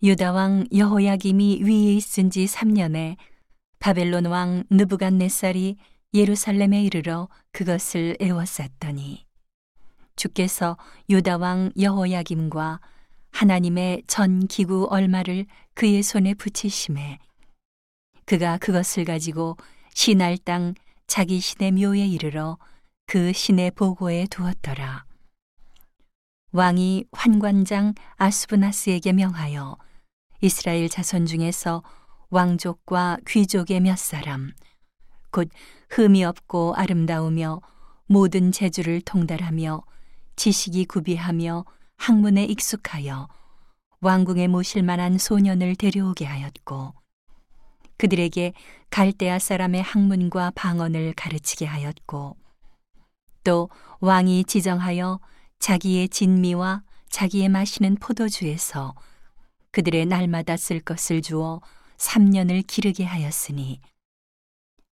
유다 왕 여호야김이 위에 있은 지 3년에 바벨론 왕 느부갓네살이 예루살렘에 이르러 그것을 에워쌌더니 주께서 유다 왕 여호야김과 하나님의 전 기구 얼마를 그의 손에 붙이심에 그가 그것을 가지고 신할 땅 자기 신의 묘에 이르러 그 신의 보고에 두었더라. 왕이 환관장 아스브나스에게 명하여 이스라엘 자손 중에서 왕족과 귀족의 몇 사람, 곧 흠이 없고 아름다우며 모든 재주를 통달하며 지식이 구비하며 학문에 익숙하여 왕궁에 모실 만한 소년을 데려오게 하였고 그들에게 갈대아 사람의 학문과 방언을 가르치게 하였고 또 왕이 지정하여 자기의 진미와 자기의 마시는 포도주에서 그들의 날마다 쓸 것을 주어 3년을 기르게 하였으니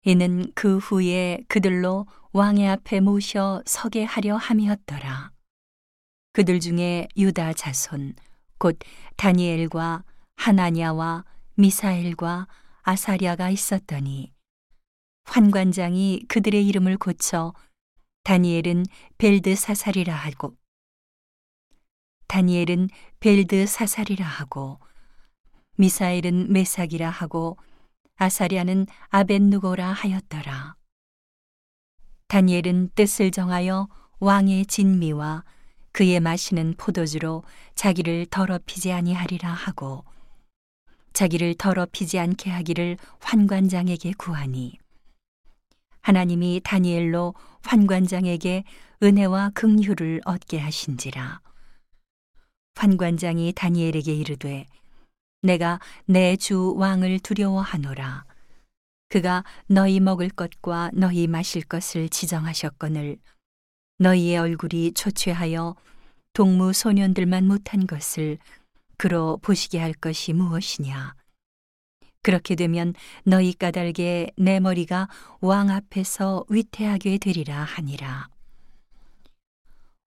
이는 그 후에 그들로 왕의 앞에 모셔 서게 하려 함이었더라. 그들 중에 유다 자손 곧 다니엘과 하나냐와 미사엘과 아사랴가 있었더니 환관장이 그들의 이름을 고쳐 다니엘은 벨드사살이라 하고 다니엘은 벨드 사살이라 하고 미사엘은 메삭이라 하고 아사랴는 아벤누고라 하였더라. 다니엘은 뜻을 정하여 왕의 진미와 그의 마시는 포도주로 자기를 더럽히지 아니하리라 하고 자기를 더럽히지 않게 하기를 환관장에게 구하니 하나님이 다니엘로 환관장에게 은혜와 긍휼을 얻게 하신지라 환관장이 다니엘에게 이르되 내가 내 주 왕을 두려워하노라 그가 너희 먹을 것과 너희 마실 것을 지정하셨거늘 너희의 얼굴이 초췌하여 동무 소년들만 못한 것을 그로 보시게 할 것이 무엇이냐 그렇게 되면 너희 까닭에 내 머리가 왕 앞에서 위태하게 되리라 하니라.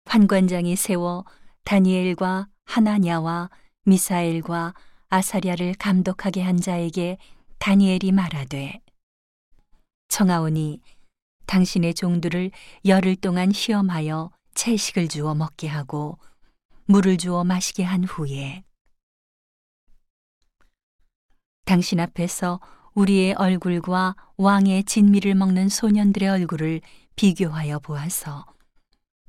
환관장이 세워 다니엘과 하나냐와 미사엘과 아사랴를 감독하게 한 자에게 다니엘이 말하되 청하오니 당신의 종들을 열흘 동안 시험하여 채식을 주어 먹게 하고 물을 주어 마시게 한 후에 당신 앞에서 우리의 얼굴과 왕의 진미를 먹는 소년들의 얼굴을 비교하여 보아서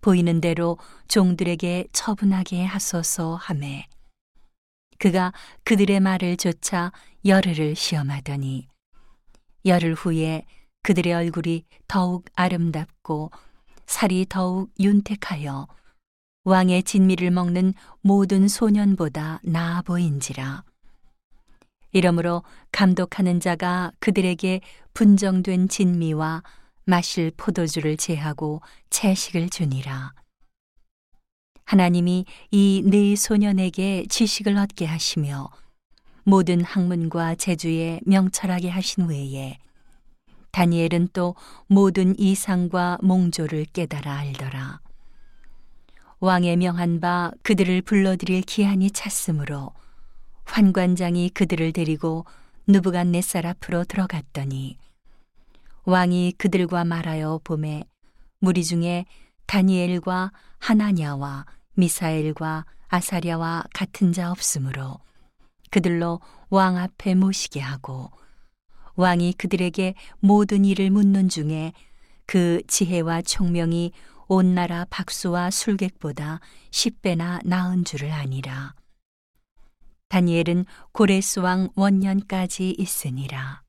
보이는 대로 종들에게 처분하게 하소서 하매 그가 그들의 말을 조차 열흘을 시험하더니 열흘 후에 그들의 얼굴이 더욱 아름답고 살이 더욱 윤택하여 왕의 진미를 먹는 모든 소년보다 나아 보인지라. 이러므로 감독하는 자가 그들에게 분정된 진미와 마실 포도주를 제하고 채식을 주니라. 하나님이 이 네 소년에게 지식을 얻게 하시며 모든 학문과 재주에 명철하게 하신 외에 다니엘은 또 모든 이상과 몽조를 깨달아 알더라. 왕의 명한 바 그들을 불러들일 기한이 찼으므로 환관장이 그들을 데리고 누부갓네살 앞으로 들어갔더니 왕이 그들과 말하여 봄에 무리 중에 다니엘과 하나냐와 미사엘과 아사랴와 같은 자 없으므로 그들로 왕 앞에 모시게 하고 왕이 그들에게 모든 일을 묻는 중에 그 지혜와 총명이 온 나라 박수와 술객보다 십배나 나은 줄을 아니라. 다니엘은 고레스 왕 원년까지 있으니라.